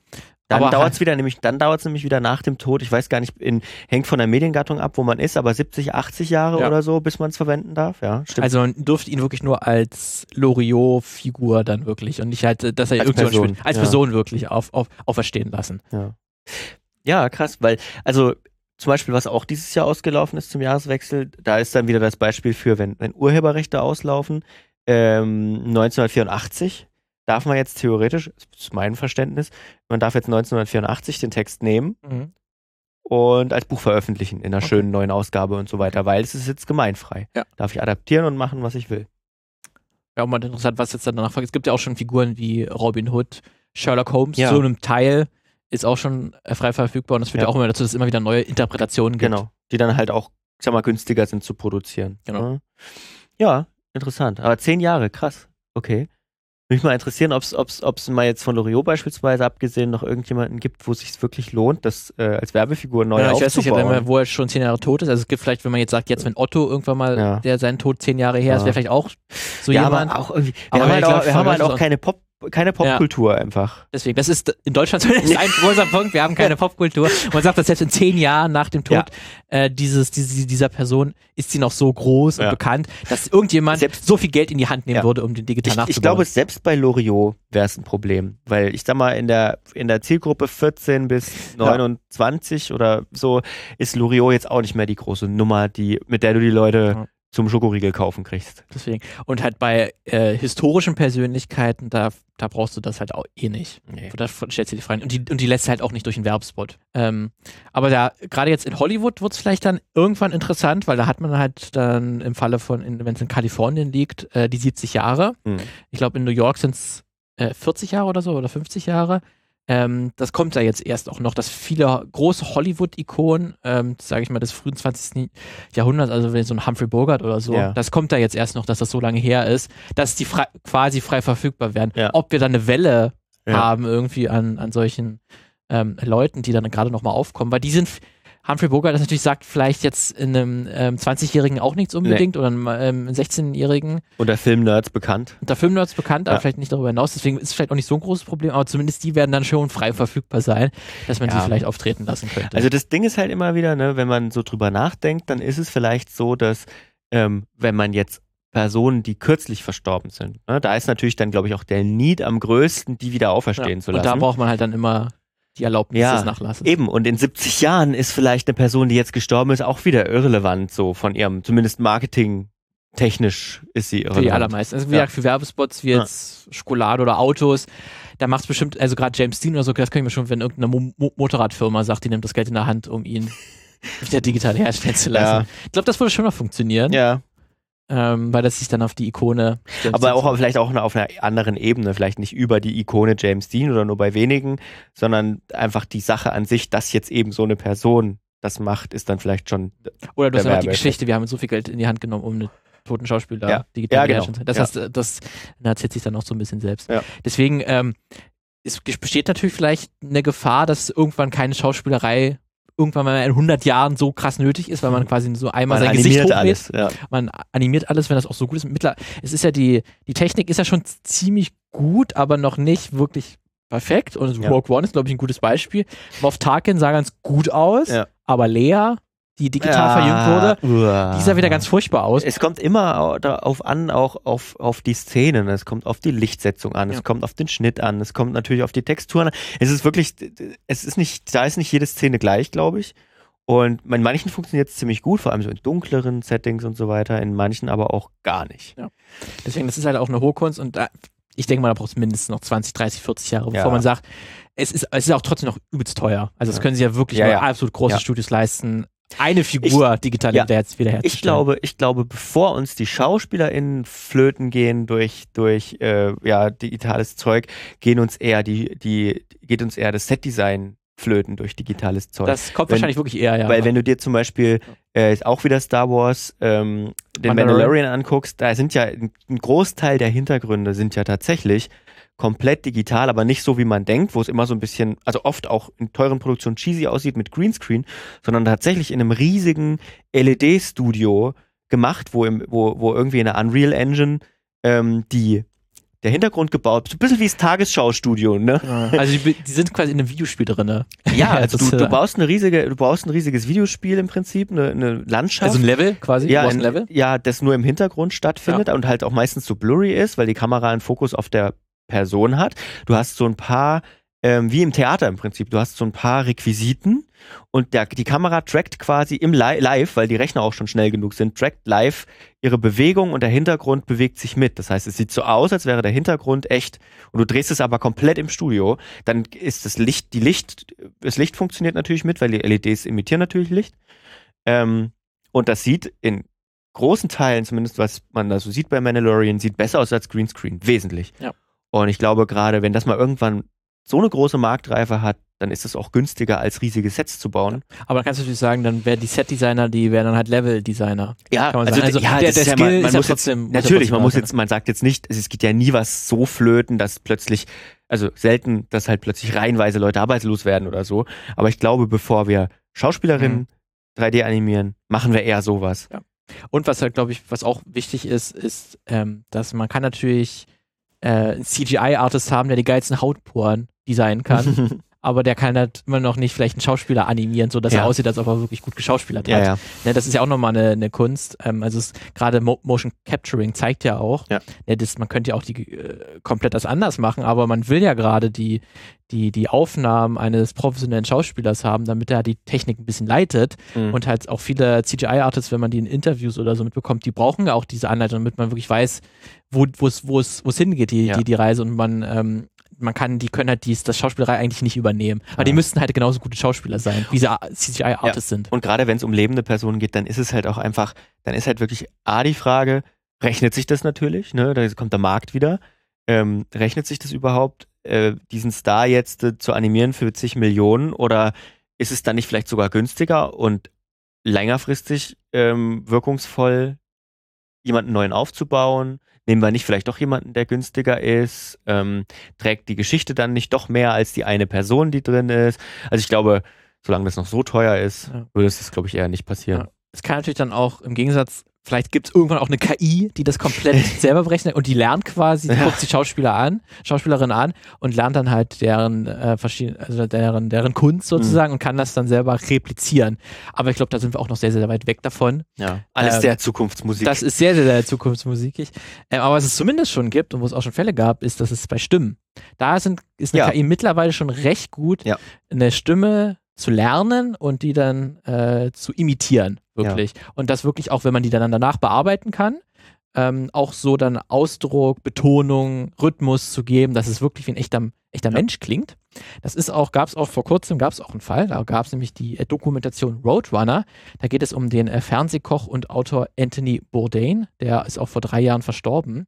Dann dauert es wieder nämlich, dann dauert es nämlich wieder nach dem Tod. Ich weiß gar nicht, in, hängt von der Mediengattung ab, wo man ist, aber 70, 80 Jahre Ja. oder so, bis man es verwenden darf. Ja, stimmt. Also man dürfte ihn wirklich nur als Loriot-Figur dann wirklich und nicht halt, äh, dass er Als irgendjemand Person, spielt, als ja. Person wirklich auf, auf, auferstehen lassen. Ja. ja, krass, weil, also zum Beispiel, was auch dieses Jahr ausgelaufen ist zum Jahreswechsel, da ist dann wieder das Beispiel für, wenn, wenn Urheberrechte auslaufen, ähm, 1984 darf man jetzt theoretisch, das ist mein Verständnis, man darf jetzt 1984 den Text nehmen und als Buch veröffentlichen in einer Okay. schönen neuen Ausgabe und so weiter, weil es ist jetzt gemeinfrei. Ja. Darf ich adaptieren und machen, was ich will. Ja, auch mal interessant, was jetzt dann danach folgt. Es gibt ja auch schon Figuren wie Robin Hood, Sherlock Holmes, Ja. so einem Teil ist auch schon äh, frei verfügbar und das führt ja. Auch immer dazu, dass es immer wieder neue Interpretationen gibt. Genau. Die dann halt auch, ich sag mal, günstiger sind zu produzieren. Genau. Ja, Ja, interessant. Aber zehn Jahre, krass. Okay. Mich mal interessieren, ob es mal jetzt von Loriot beispielsweise abgesehen noch irgendjemanden gibt, wo es sich wirklich lohnt, das äh, als Werbefigur neu Ja, ich weiß nicht, aufzubauen. wenn- wo er schon zehn Jahre tot ist. Also es gibt vielleicht, wenn man jetzt sagt, jetzt wenn Otto irgendwann mal, Ja. der seinen Tod zehn Jahre her ist, Ja. wäre vielleicht auch so ja, jemand. aber auch irgendwie. Wir Aber haben ich halt auch, wir haben halt auch ist keine Pop, keine Popkultur einfach. Deswegen, das ist in Deutschland zumindest ein großer Punkt. Wir haben keine Popkultur. Man sagt, dass selbst in zehn Jahren nach dem Tod Ja. äh, dieses, diese, dieser Person ist sie noch so groß und Ja. bekannt, dass irgendjemand Selbst- so viel Geld in die Hand nehmen Ja. würde, um den digital Ich, nachzubauen. ich glaube, selbst bei Loriot wäre es ein Problem, weil ich sag mal, in der, in der Zielgruppe 14 bis 29 oder so ist Loriot jetzt auch nicht mehr die große Nummer, die, mit der du die Leute Ja. Zum Schokoriegel kaufen kriegst. Deswegen. Und halt bei äh, historischen Persönlichkeiten, da, da brauchst du das halt auch eh nicht. Nee. Da stellst du die Fragen. Und die, und die lässt halt auch nicht durch einen Werbespot. Ähm, aber da, gerade jetzt in Hollywood wird es vielleicht dann irgendwann interessant, weil da hat man halt dann im Falle von, wenn es in Kalifornien liegt, äh, die 70 Jahre. Hm. Ich glaube, in New York sind es äh, 40 Jahre oder so oder 50 Jahre. Ähm, das kommt da jetzt erst auch noch, dass viele große Hollywood-Ikonen, ähm, sage ich mal, des frühen 20. Jahrhunderts, also wenn so ein Humphrey Bogart oder so, Ja. das kommt da jetzt erst noch, dass das so lange her ist, dass die frei, quasi frei verfügbar werden. Ja. Ob wir dann eine Welle Ja. haben irgendwie an, an solchen ähm, Leuten, die dann gerade nochmal aufkommen, weil die sind, Humphrey Bogart das natürlich sagt, vielleicht jetzt in einem ähm, 20-Jährigen auch nichts unbedingt oder einem ähm, 16-Jährigen Unter Filmnerds bekannt. unter Filmnerds bekannt, aber Ja. vielleicht nicht darüber hinaus. Deswegen ist es vielleicht auch nicht so ein großes Problem, aber zumindest die werden dann schon frei verfügbar sein, dass man Ja. sie vielleicht auftreten lassen könnte. Also das Ding ist halt immer wieder, ne, wenn man so drüber nachdenkt, dann ist es vielleicht so, dass ähm, wenn man jetzt Personen, die kürzlich verstorben sind, ne, da ist natürlich dann, glaube ich, auch der Need am größten, die wieder auferstehen ja. zu Und lassen. da braucht man halt dann immer die Erlaubnis Ja, des Nachlasses. Eben, und in 70 Jahren ist vielleicht eine Person, die jetzt gestorben ist, auch wieder irrelevant, so von ihrem, zumindest marketingtechnisch ist sie irrelevant. Für die allermeisten. Also wie Ja. gesagt, für Werbespots wie jetzt Schokolade oder Autos, da macht es bestimmt, also gerade James Dean oder so, das kann ich mir schon, wenn irgendeine Mo Motorradfirma sagt, die nimmt das Geld in der Hand, um ihn wieder digital herstellen zu lassen. Ja. Ich glaube, das würde schon noch funktionieren, Ja, ähm, weil das sich dann auf die Ikone. James aber auch vielleicht auch auf einer anderen Ebene, vielleicht nicht über die Ikone James Dean oder nur bei wenigen, sondern einfach die Sache an sich, dass jetzt eben so eine Person das macht, ist dann vielleicht schon. Oder du hast einfach die. Geschichte, wir haben so viel Geld in die Hand genommen, um einen toten Schauspieler Ja. digital Ja, genau. Das heißt, äh, das erzählt sich dann auch so ein bisschen selbst. Ja. Deswegen ähm, es besteht natürlich vielleicht eine Gefahr, dass irgendwann keine Schauspielerei irgendwann mal in 100 Jahren so krass nötig ist, weil man quasi so einmal Man sein Gesicht hochlädt. alles. Ja. Man animiert alles, wenn das auch so gut ist. Mittler, es ist ja die, die Technik ist ja schon ziemlich gut, aber noch nicht wirklich perfekt. Und Ja. Rogue One ist, glaube ich, ein gutes Beispiel. Moff Tarkin sah ganz gut aus, Ja. aber Lea, die digital verjüngt wurde, wurde. die sah wieder ganz furchtbar aus. Es kommt immer au- darauf an, auch auf, auf die Szenen. Es kommt auf die Lichtsetzung an, Ja. es kommt auf den Schnitt an, es kommt natürlich auf die Texturen an. Es ist wirklich, es ist nicht, da ist nicht jede Szene gleich, glaube ich. Und in manchen funktioniert es ziemlich gut, vor allem so in dunkleren Settings und so weiter, in manchen aber auch gar nicht. Deswegen, das ist halt auch eine hohe Kunst und da, ich denke mal, da braucht es mindestens noch 20, 30, 40 Jahre, bevor Ja. man sagt, es ist, es ist auch trotzdem noch übelst teuer. Also, das Ja. können sich ja wirklich Ja, ja. absolut große Ja. Studios leisten, eine Figur digital ja. wieder wiederherzustellen. Ich glaube, ich glaube, bevor uns die SchauspielerInnen flöten gehen durch, durch äh, ja, digitales Zeug, gehen uns eher die, die, geht uns eher das Setdesign flöten durch digitales Zeug. das kommt wenn- wahrscheinlich wirklich eher, ja. Weil wenn du dir zum Beispiel äh, auch wieder Star Wars ähm, den Mandalorian. Mandalorian anguckst, da sind ja ein ein Großteil der Hintergründe sind ja tatsächlich komplett digital, aber nicht so wie man denkt, wo es immer so ein bisschen, also oft auch in teuren Produktionen cheesy aussieht mit Greenscreen, sondern tatsächlich in einem riesigen LED-Studio gemacht, wo, im, wo, wo irgendwie in der Unreal Engine ähm, die, der Hintergrund gebaut, so ein bisschen wie das Tagesschau-Studio, ne? Ja. also die, die sind quasi in einem Videospiel drin. Ja, also Das, du, äh, du baust eine riesige, du baust ein riesiges Videospiel im Prinzip, eine, eine Landschaft. Also ein Level quasi, ja, du ein in, Level. ja, das nur im Hintergrund stattfindet und halt auch meistens so blurry ist, weil die Kamera einen Fokus auf der Person hat. Du hast so ein paar ähm, wie im Theater im Prinzip. Du hast so ein paar Requisiten und der, die Kamera trackt quasi im Li Live, weil die Rechner auch schon schnell genug sind, trackt live ihre Bewegung und der Hintergrund bewegt sich mit. Das heißt, es sieht so aus, als wäre der Hintergrund echt und du drehst es aber komplett im Studio. Dann ist das Licht, die Licht, das Licht funktioniert natürlich mit, weil die LEDs imitieren natürlich Licht. Ähm, und das sieht in großen Teilen, zumindest was man da so sieht bei Mandalorian, sieht besser aus als Greenscreen. Wesentlich. Ja. Und ich glaube, gerade wenn das mal irgendwann so eine große Marktreife hat, dann ist es auch günstiger, als riesige Sets zu bauen. Aber dann kannst du natürlich sagen, dann wären die Set-Designer, die wären dann halt Level-Designer. Ja, also. Also ja, der- der ist ja, Skill man, ist man ja muss trotzdem- jetzt, muss ja natürlich, man muss jetzt, man sagt jetzt nicht, es geht ja nie was so flöten, dass plötzlich, also selten, dass halt plötzlich reihenweise Leute arbeitslos werden oder so. Aber ich glaube, bevor wir Schauspielerinnen Mhm. 3D animieren, machen wir eher sowas. Und was halt, glaube ich, was auch wichtig ist, ist, ähm, dass man kann natürlich äh, CGI-Artist haben, der die geilsten Hautporen designen kann, aber der kann halt immer noch nicht vielleicht einen Schauspieler animieren, sodass Ja. er aussieht, als ob er wirklich gut geschauspielert ja, hat. ja. Ne, das ist ja auch nochmal eine, eine Kunst. Ähm, also gerade Mo Motion Capturing zeigt ja auch, Ja. ne, das, man könnte ja auch die äh, komplett das anders machen, aber man will ja gerade die, die, die Aufnahmen eines professionellen Schauspielers haben, damit er die Technik ein bisschen leitet. Mhm. Und halt auch viele CGI-Artists, wenn man die in Interviews oder so mitbekommt, die brauchen ja auch diese Anleitung, damit man wirklich weiß, wo es wo es wo es hingeht, die, Ja. die, die Reise. Und man, ähm, man kann, die können halt dies, das Schauspielerei eigentlich nicht übernehmen. Aber Ja. die müssten halt genauso gute Schauspieler sein, wie sie CGI-Artists sind. Und gerade wenn es um lebende Personen geht, dann ist es halt auch einfach, dann ist halt wirklich A die Frage, rechnet sich das natürlich, ne? Da kommt der Markt wieder. Ähm, rechnet sich das überhaupt, äh, diesen Star jetzt äh, zu animieren für zig Millionen oder ist es dann nicht vielleicht sogar günstiger und längerfristig ähm, wirkungsvoll, jemanden neuen aufzubauen? Nehmen wir nicht vielleicht doch jemanden, der günstiger ist? Ähm, trägt die Geschichte dann nicht doch mehr als die eine Person, die drin ist? Also ich glaube, solange das noch so teuer ist, würde es das, glaube ich, eher nicht passieren. Ja. Es kann natürlich dann auch im Gegensatz, vielleicht gibt es irgendwann auch eine KI, die das komplett selber berechnet und die lernt quasi, die Ja. guckt die Schauspieler an, Schauspielerin an und lernt dann halt deren äh, verschiedene, also deren, deren Kunst Mhm. sozusagen und kann das dann selber replizieren. Aber ich glaube, da sind wir auch noch sehr, sehr weit weg davon. Ja. Alles Ähm, sehr Zukunftsmusik. Das ist sehr, sehr, sehr zukunftsmusikig. Ähm, aber was es zumindest schon gibt und wo es auch schon Fälle gab, ist, dass es bei Stimmen. Da sind, ist eine Ja. KI mittlerweile schon recht gut, Ja. eine Stimme zu lernen und die dann äh, zu imitieren, wirklich. Und das wirklich auch, wenn man die dann danach bearbeiten kann, ähm, auch so dann Ausdruck, Betonung, Rhythmus zu geben, dass es wirklich wie ein echter, echter Mensch klingt. Das ist auch, gab es auch vor kurzem, gab es auch einen Fall, da gab es nämlich die äh, Dokumentation Roadrunner. Da geht es um den äh, Fernsehkoch und Autor Anthony Bourdain, der ist auch vor drei Jahren verstorben.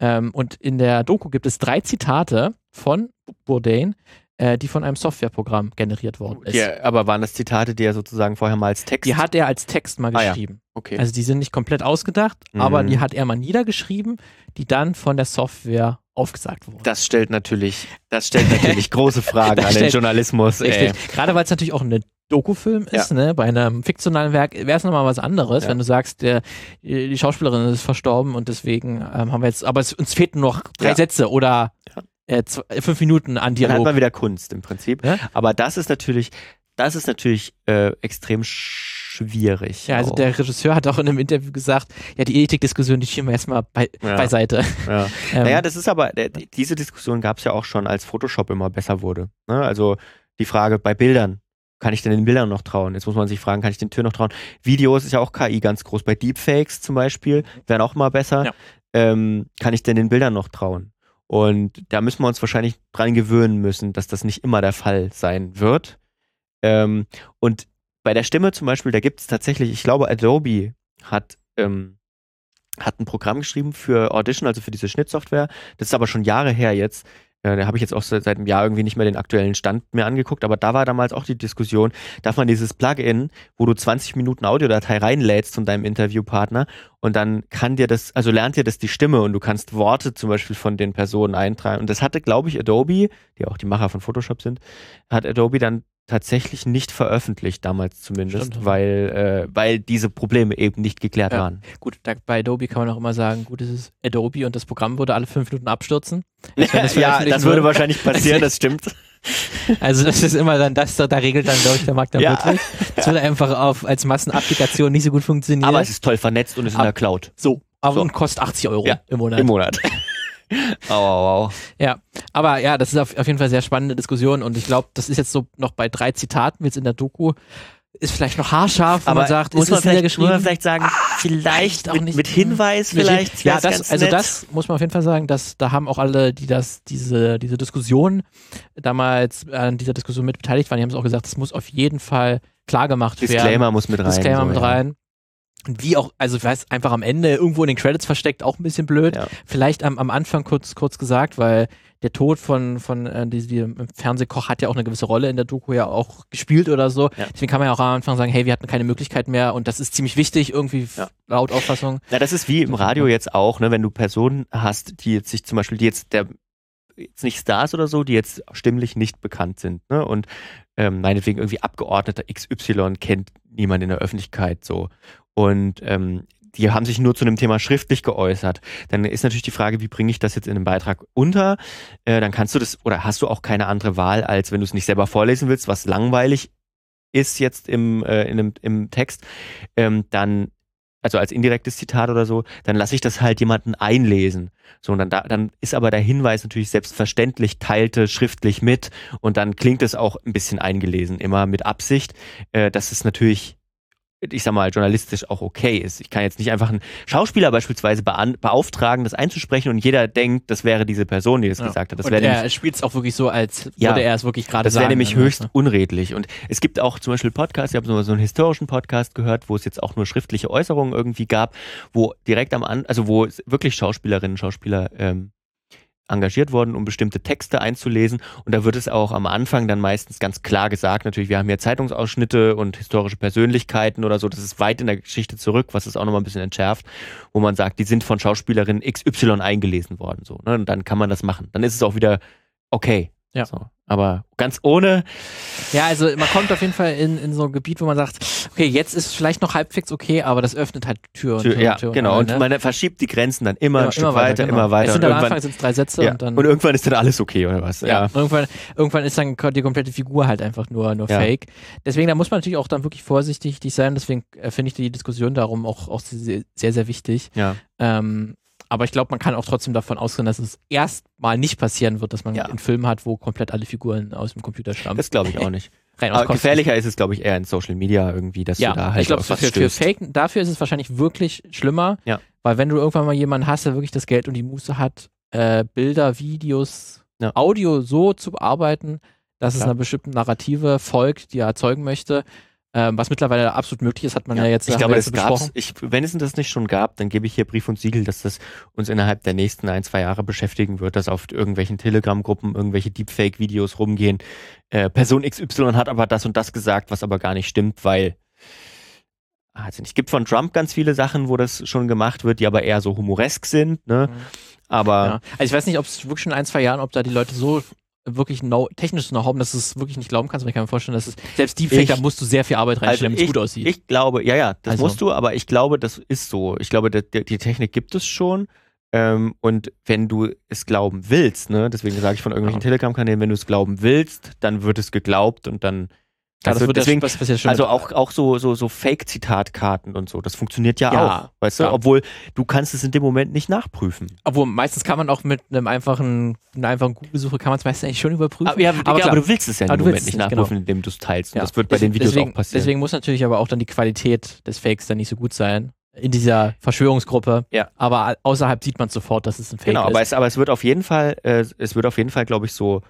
Ähm, und in der Doku gibt es drei Zitate von Bourdain, äh, die von einem Softwareprogramm generiert worden ist. die, aber waren das Zitate, die er sozusagen vorher mal als Text? Die hat er als Text mal Ah, ja. geschrieben. okay. Also die sind nicht komplett ausgedacht, aber Mhm. die hat er mal niedergeschrieben, die dann von der Software aufgesagt wurden. das stellt natürlich, das stellt natürlich große Fragen an den stellt- Journalismus. Gerade weil es natürlich auch ein Dokufilm ist, ne? Bei einem fiktionalen Werk wäre es nochmal was anderes, Ja. wenn du sagst, der, die Schauspielerin ist verstorben und deswegen ähm, haben wir jetzt, aber es, uns fehlten noch drei Ja. Sätze oder Ja. Äh, zwei, äh, fünf Minuten an Dann hat Dialog. man wieder Kunst im Prinzip. Ja? Aber das ist natürlich, das ist natürlich äh, extrem schwierig. Ja, also auch. der Regisseur hat auch in einem Interview gesagt, ja, die Ethikdiskussion, die schieben wir erstmal bei, Ja. beiseite. ja. Ähm, Naja, das ist aber, diese Diskussion gab es ja auch schon, als Photoshop immer besser wurde. Ne? Also die Frage bei Bildern, kann ich denn den Bildern noch trauen? Jetzt muss man sich fragen, kann ich den Türen noch trauen? Videos ist ja auch KI ganz groß. Bei Deepfakes zum Beispiel wären auch mal besser. Ja. Ähm, kann ich denn den Bildern noch trauen? Und da müssen wir uns wahrscheinlich dran gewöhnen müssen, dass das nicht immer der Fall sein wird. Ähm, und bei der Stimme zum Beispiel, da gibt es tatsächlich, ich glaube, Adobe hat, ähm, hat ein Programm geschrieben für Audition, also für diese Schnittsoftware. Das ist aber schon Jahre her jetzt. Äh, da habe ich jetzt auch seit, seit einem Jahr irgendwie nicht mehr den aktuellen Stand mehr angeguckt, aber da war damals auch die Diskussion, darf man dieses Plugin, wo du 20 Minuten Audiodatei reinlädst von deinem Interviewpartner und dann kann dir das, also lernt dir das die Stimme und du kannst Worte zum Beispiel von den Personen eintragen. Und das hatte, glaube ich, Adobe, die auch die Macher von Photoshop sind, hat Adobe dann tatsächlich nicht veröffentlicht, damals zumindest, Stimmt. weil, äh, weil diese Probleme eben nicht geklärt Ja. waren. Gut, da, bei Adobe kann man auch immer sagen, gut, es ist Adobe und das Programm würde alle fünf Minuten abstürzen. Das ja, das würde wahrscheinlich passieren, das stimmt. Also das ist immer dann das, da regelt dann, glaube ich, der Markt dann Ja. wirklich. Das würde einfach auf, als Massenapplikation nicht so gut funktionieren. Aber es ist toll vernetzt und ist in Ab- der Cloud so, aber So. und kostet 80 Euro Ja, im Monat. im Monat. Au, au, au. Ja, aber ja, das ist auf, auf jeden Fall sehr spannende Diskussion und ich glaube, das ist jetzt so noch bei drei Zitaten wie jetzt in der Doku. Ist vielleicht noch haarscharf, wenn Aber man sagt, muss ist man es vielleicht, muss man vielleicht sagen, vielleicht reicht auch mit, nicht. mit Hinweis Mit vielleicht. ja, das, also nett. das muss man auf jeden Fall sagen, dass da haben auch alle, die das, diese, diese Diskussion damals an dieser Diskussion mit beteiligt waren, die haben es auch gesagt, das muss auf jeden Fall klar gemacht werden. Disclaimer muss mit rein. Disclaimer so, mit rein. Wie auch, also ich weiß, einfach am Ende irgendwo in den Credits versteckt, auch ein bisschen blöd. Ja. Vielleicht am, am Anfang kurz, kurz gesagt, weil der Tod von, von äh, diesem diesem Fernsehkoch hat ja auch eine gewisse Rolle in der Doku ja auch gespielt oder so. Ja. Deswegen kann man ja auch am Anfang sagen, hey, wir hatten keine Möglichkeit mehr und das ist ziemlich wichtig, irgendwie Ja. laut Auffassung. Na, das ist wie im Radio jetzt auch, ne, wenn du Personen hast, die jetzt sich zum Beispiel, die jetzt der jetzt nicht Stars oder so, die jetzt stimmlich nicht bekannt sind, ne? Und ähm, meinetwegen irgendwie Abgeordneter XY kennt niemand in der Öffentlichkeit so. Und ähm, die haben sich nur zu einem Thema schriftlich geäußert. Dann ist natürlich die Frage, wie bringe ich das jetzt in einem Beitrag unter? Äh, dann kannst du das, oder hast du auch keine andere Wahl, als wenn du es nicht selber vorlesen willst, was langweilig ist jetzt im, äh, in einem, im Text, ähm, dann also als indirektes Zitat oder so, dann lasse ich das halt jemanden einlesen. So, und dann, da, dann ist aber der Hinweis natürlich selbstverständlich, teilte schriftlich mit und dann klingt es auch ein bisschen eingelesen, immer mit Absicht, äh, dass es natürlich, ich sag mal, journalistisch auch okay ist. Ich kann jetzt nicht einfach einen Schauspieler beispielsweise beauftragen, das einzusprechen und jeder denkt, das wäre diese Person, die das Ja. gesagt hat. Das und er spielt es auch wirklich so, als Ja. würde er es wirklich gerade das sagen. wäre nämlich ne? höchst unredlich. Und es gibt auch zum Beispiel Podcasts, ich habe so einen historischen Podcast gehört, wo es jetzt auch nur schriftliche Äußerungen irgendwie gab, wo direkt am An, also wo wirklich Schauspielerinnen und Schauspieler ähm, engagiert wurden, um bestimmte Texte einzulesen. Und da wird es auch am Anfang dann meistens ganz klar gesagt, natürlich, wir haben hier Zeitungsausschnitte und historische Persönlichkeiten oder so. Das ist weit in der Geschichte zurück, was es auch nochmal ein bisschen entschärft, wo man sagt, die sind von Schauspielerin XY eingelesen worden. So, ne? Und dann kann man das machen. Dann ist es auch wieder okay. Ja. So. Aber ganz ohne, Ja, also man kommt auf jeden Fall in, in so ein Gebiet, wo man sagt, okay, jetzt ist vielleicht noch halbwegs okay, aber das öffnet halt Tür und Tür, Tür, ja, und Tür genau. Und ne? man verschiebt die Grenzen dann immer, ein Stück weiter, genau. immer weiter. Es Und sind am irgendwann, Anfang sind es drei Sätze ja, und dann und irgendwann ist dann alles okay, oder was? ja, Irgendwann, irgendwann ist dann die komplette Figur halt einfach nur, nur Ja. fake. Deswegen, da muss man natürlich auch dann wirklich vorsichtig sein. Deswegen äh, finde ich die Diskussion darum auch, auch sehr, sehr, sehr wichtig. ja. Ähm, aber ich glaube, man kann auch trotzdem davon ausgehen, dass es erstmal nicht passieren wird, dass man Ja. einen Film hat, wo komplett alle Figuren aus dem Computer stammen. Das glaube ich auch nicht. Rein Aber gefährlicher ist es, glaube ich, eher in Social Media irgendwie, dass ja, du da halt ich glaube, auf was für. Fake, dafür ist es wahrscheinlich wirklich schlimmer, Ja. weil wenn du irgendwann mal jemanden hast, der wirklich das Geld und die Muße hat, äh, Bilder, Videos, Ja. Audio so zu bearbeiten, dass es einer bestimmten Narrative folgt, die er erzeugen möchte, ähm, was mittlerweile absolut möglich ist, hat man ja, jetzt ich haben glaube, das gab's. besprochen. Ich, wenn es das nicht schon gab, dann gebe ich hier Brief und Siegel, dass das uns innerhalb der nächsten ein, zwei Jahre beschäftigen wird, dass auf irgendwelchen Telegram-Gruppen irgendwelche Deepfake-Videos rumgehen. Äh, Person XY hat aber das und das gesagt, was aber gar nicht stimmt, weil also nicht. Es gibt von Trump ganz viele Sachen, wo das schon gemacht wird, die aber eher so humoresk sind, ne? Mhm. Aber Ja. Also ich weiß nicht, ob es wirklich schon in ein, zwei Jahren, ob da die Leute so wirklich know, technisches Know-how dass du es wirklich nicht glauben kannst, aber ich kann mir vorstellen, dass es selbst Deepfake, Ich- da musst du sehr viel Arbeit reinstellen, damit es gut aussieht. Ich glaube, ja, ja, das Also- musst du, aber ich glaube, das ist so. Ich glaube, die, die Technik gibt es schon. Ähm, und wenn du es glauben willst, ne, deswegen sage ich von irgendwelchen Ja. Telegram-Kanälen, wenn du es glauben willst, dann wird es geglaubt und dann. Ja, das also wird deswegen, ja, was, was ja schon also auch, auch so, so, so Fake-Zitatkarten und so, das funktioniert ja, Ja, auch, weißt du? Obwohl du kannst es in dem Moment nicht nachprüfen. Obwohl, meistens kann man auch mit einem einfachen, einer einfachen Google-Suche kann man es meistens eigentlich schon überprüfen. Aber, aber, aber, klar. du willst es ja in Aber dem Moment nicht genau. nachprüfen, indem du es teilst. Und das wird bei den Videos deswegen, auch passieren. Deswegen muss natürlich aber auch dann die Qualität des Fakes dann nicht so gut sein. In dieser Verschwörungsgruppe. Ja. Aber au- außerhalb sieht man sofort, dass es ein Fake Genau, ist. aber es, aber es wird auf jeden Fall, äh, es wird auf jeden Fall, glaube ich, so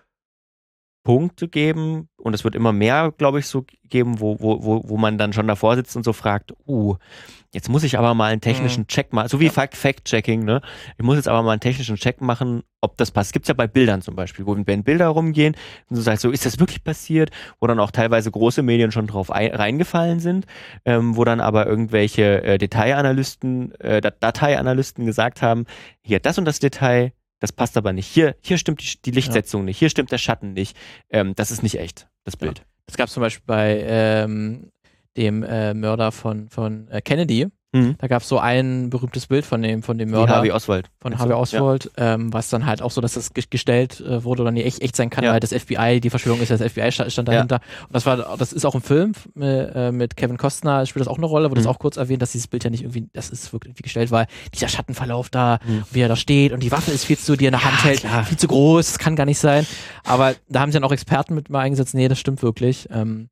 Punkte geben und es wird immer mehr, glaube ich, so geben, wo, wo, wo, wo man dann schon davor sitzt und so fragt, uh, jetzt muss ich aber mal einen technischen Mhm. Check machen, so wie Fact- Fact-Checking, ne? Ich muss jetzt aber mal einen technischen Check machen, ob das passt. Gibt's ja bei Bildern zum Beispiel, wo wenn Bilder rumgehen und du sagst so, ist das wirklich passiert? Wo dann auch teilweise große Medien schon drauf ein, reingefallen sind, ähm, wo dann aber irgendwelche äh, Detailanalysten, äh, Dat- Dateianalysten gesagt haben, hier das und das Detail, das passt aber nicht. Hier, hier stimmt die, die Lichtsetzung nicht, hier stimmt der Schatten nicht. Ähm, das ist nicht echt, das Ja. Bild. Das gab es zum Beispiel bei ähm, dem äh, Mörder von, von äh, Kennedy. Mhm. Da gab es so ein berühmtes Bild von dem, von dem Mörder. Harvey Oswald. von Harvey? Oswald, ähm, was dann halt auch so, dass das ge- gestellt äh, wurde oder nicht echt, echt sein kann, Ja. weil das FBI, die Verschwörung ist, ja, das FBI stand, stand Ja. dahinter. Und das war, das ist auch im Film äh, mit Kevin Costner, spielt das auch eine Rolle, wurde Mhm. das auch kurz erwähnt, dass dieses Bild ja nicht irgendwie, das ist wirklich irgendwie gestellt, weil dieser Schattenverlauf da, Mhm. wie er da steht und die Waffe ist viel zu, die er in der Hand hält, klar. viel zu groß, das kann gar nicht sein. Aber da haben sie dann auch Experten mit mal eingesetzt, nee, das stimmt wirklich. Ähm,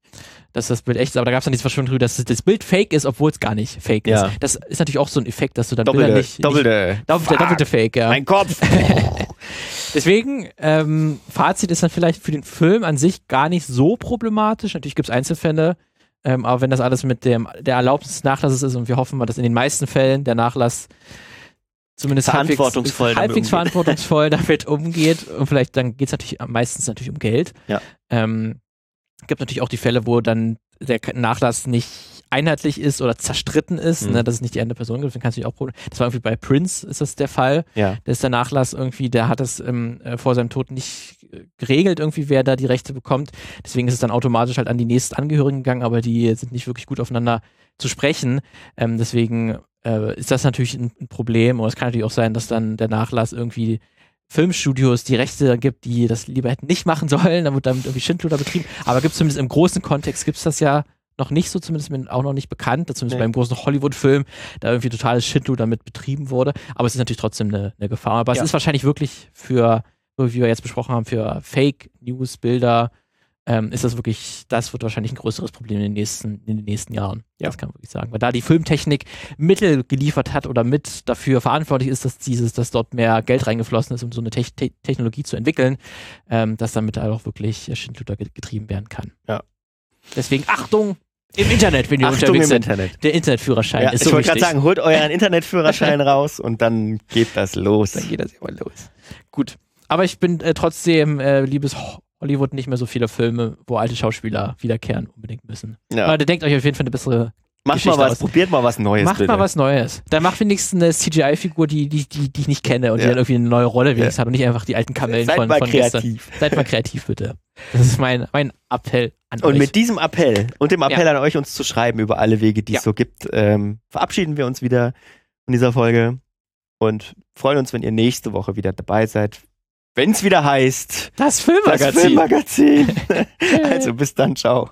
dass das Bild echt ist, aber da gab es dann diese Verschwörung drüber, dass das Bild fake ist, obwohl es gar nicht fake Ja. ist. Das ist natürlich auch so ein Effekt, dass du dann Bilder Doppelte, nicht, doppelte. nicht doppelt, der doppelte Fake, ja. Mein Kopf. Deswegen, ähm, Fazit ist dann vielleicht für den Film an sich gar nicht so problematisch. Natürlich gibt es Einzelfälle, ähm, aber wenn das alles mit dem, der Erlaubnis des Nachlasses ist und wir hoffen mal, dass in den meisten Fällen der Nachlass zumindest Verantwortungsvoll halbwegs, damit halbwegs umgeht. verantwortungsvoll damit umgeht und vielleicht dann geht es natürlich meistens natürlich um Geld. Ja. Ähm, gibt natürlich auch die Fälle, wo dann der Nachlass nicht einheitlich ist oder zerstritten ist, Mhm. ne, dass es nicht die eine Person gibt, dann kannst du auch Probleme. Das war irgendwie bei Prince ist das der Fall. Ja. Da ist der Nachlass irgendwie, der hat es ähm, äh, vor seinem Tod nicht äh, geregelt, irgendwie, wer da die Rechte bekommt. Deswegen ist es dann automatisch halt an die nächsten Angehörigen gegangen, aber die sind nicht wirklich gut aufeinander zu sprechen. Ähm, deswegen äh, ist das natürlich ein, ein Problem. Und es kann natürlich auch sein, dass dann der Nachlass irgendwie Filmstudios die Rechte gibt, die das lieber hätten nicht machen sollen, dann wird damit irgendwie Schindluder betrieben. Aber gibt es zumindest im großen Kontext, gibt es das ja noch nicht so, zumindest mir auch noch nicht bekannt, zumindest Nee. beim großen Hollywood-Film, da irgendwie totales Schindluder damit betrieben wurde. Aber es ist natürlich trotzdem eine, eine Gefahr. Aber Ja. es ist wahrscheinlich wirklich für, wie wir jetzt besprochen haben, für Fake-News-Bilder, ähm, ist das wirklich, das wird wahrscheinlich ein größeres Problem in den nächsten, in den nächsten Jahren. Ja. Das kann man wirklich sagen. Weil da die Filmtechnik Mittel geliefert hat oder mit dafür verantwortlich ist, dass dieses, dass dort mehr Geld reingeflossen ist, um so eine Tech Te Technologie zu entwickeln, ähm, dass damit halt auch wirklich Schindluder ge- getrieben werden kann. Ja. Deswegen Achtung im Internet, wenn ihr Achtung unterwegs im seid. Internet. Der Internetführerschein Ja, ist ich so wollte gerade sagen, holt euren Internetführerschein raus und dann geht das los. Dann geht das ja mal los. Gut. Aber ich bin äh, trotzdem, äh, liebes Ho- Hollywood, nicht mehr so viele Filme, wo alte Schauspieler wiederkehren unbedingt müssen. Ja. Aber denkt euch auf jeden Fall eine bessere. Macht mal Geschichte was, aus. probiert mal was Neues. Macht bitte. mal was Neues. Dann macht wenigstens eine CGI-Figur, die, die, die, die ich nicht kenne und die Ja. dann irgendwie eine neue Rolle wenigstens hat und nicht einfach die alten Kamellen Seid von, mal von gestern. kreativ. Seid mal kreativ, bitte. Das ist mein, mein Appell an Und euch. mit diesem Appell und dem Appell Ja. an euch, uns zu schreiben über alle Wege, die Ja. es so gibt, ähm, verabschieden wir uns wieder von dieser Folge und freuen uns, wenn ihr nächste Woche wieder dabei seid. Wenn es wieder heißt, das das Filmmagazin. Filmmagazin. also bis dann, ciao.